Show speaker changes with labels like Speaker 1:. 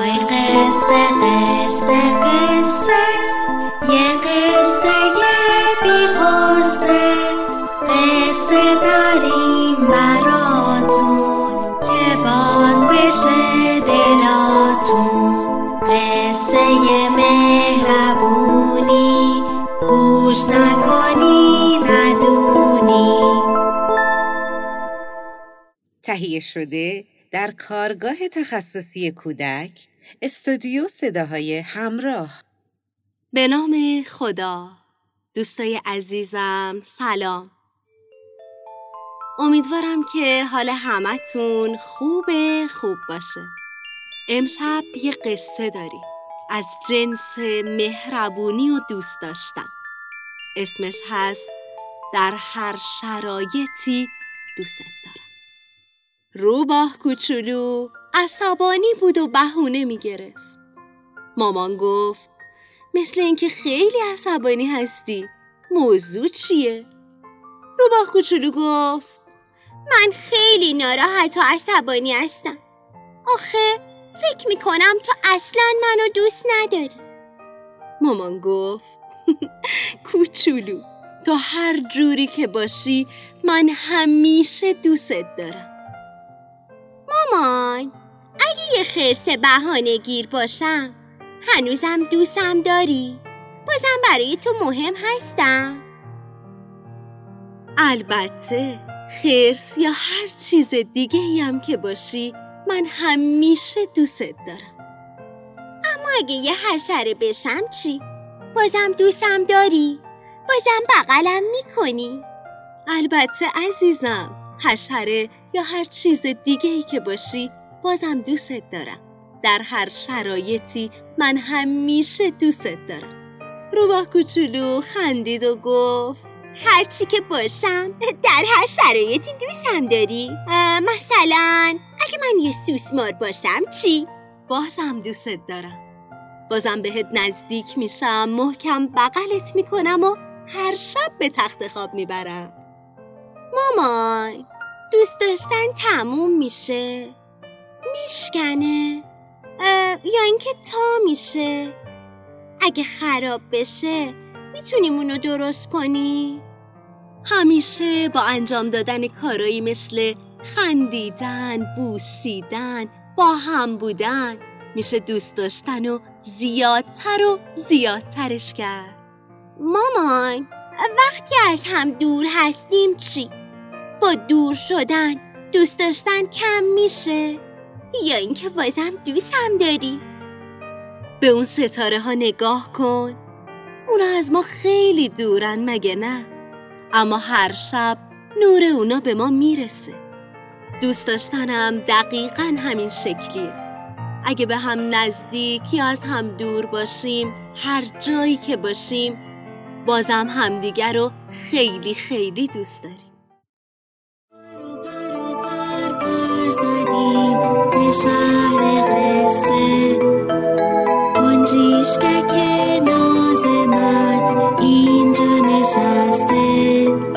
Speaker 1: آی قصه قصه قصه یه قصه یه بی قصه قصه داریم براتون که باز بشه دلاتون قصه مهربونی گوش نکنی ندونی
Speaker 2: تهیه شده در کارگاه تخصصی کودک استودیو صداهای همراه.
Speaker 3: به نام خدا. دوستای عزیزم سلام. امیدوارم که حال همتون خوب خوب باشه. امشب یه قصه داریم. از جنس مهربونی و دوست داشتن. اسمش هست در هر شرایطی دوست دارم. روباه کوچولو عصبانی بود و بهونه می‌گرفت. مامان گفت مثل اینکه خیلی عصبانی هستی. موضوع چیه؟ روباه کوچولو گفت من خیلی ناراحت و عصبانی هستم. آخه فکر می‌کنم تو اصلا منو دوست نداری. مامان گفت کوچولو تو هر جوری که باشی من همیشه دوستت دارم. یه خرس بهانه گیر باشم هنوزم دوستم داری؟ بازم برای تو مهم هستم؟ البته خرس یا هر چیز دیگه هم که باشی من همیشه دوستت دارم اما اگه یه حشره بشم چی؟ بازم دوستم داری؟ بازم بغلم می‌کنی؟ البته عزیزم حشره یا هر چیز دیگه ای که باشی بازم دوستت دارم. در هر شرایطی من همیشه دوستت دارم. روباه کوچولو خندید و گفت هرچی که باشم در هر شرایطی دوستم داری؟ مثلا اگه من یه سوسمار باشم چی؟ بازم دوستت دارم. بازم بهت نزدیک میشم محکم بغلت می‌کنم و هر شب به تخت خواب می‌برم. مامان دوست داشتن تموم میشه. میشکنه. یا اینکه تا میشه. اگه خراب بشه می‌تونیم اونو درست کنی. همیشه با انجام دادن کارایی مثل خندیدن بوسیدن با هم بودن میشه دوست داشتن و زیادتر و زیادترش کرد. مامان وقتی از هم دور هستیم چی؟ با دور شدن دوست داشتن کم میشه. یا اینکه بازم دوستم داری؟ به اون ستاره ها نگاه کن. اونا از ما خیلی دورن مگه نه؟ اما هر شب نور اونا به ما می‌رسه. دوست داشتنم دقیقا همین شکلیه. اگه به هم نزدیک یا از هم دور باشیم هر جایی که باشیم بازم همدیگر رو خیلی خیلی دوست داریم.
Speaker 1: اینجا نشسته.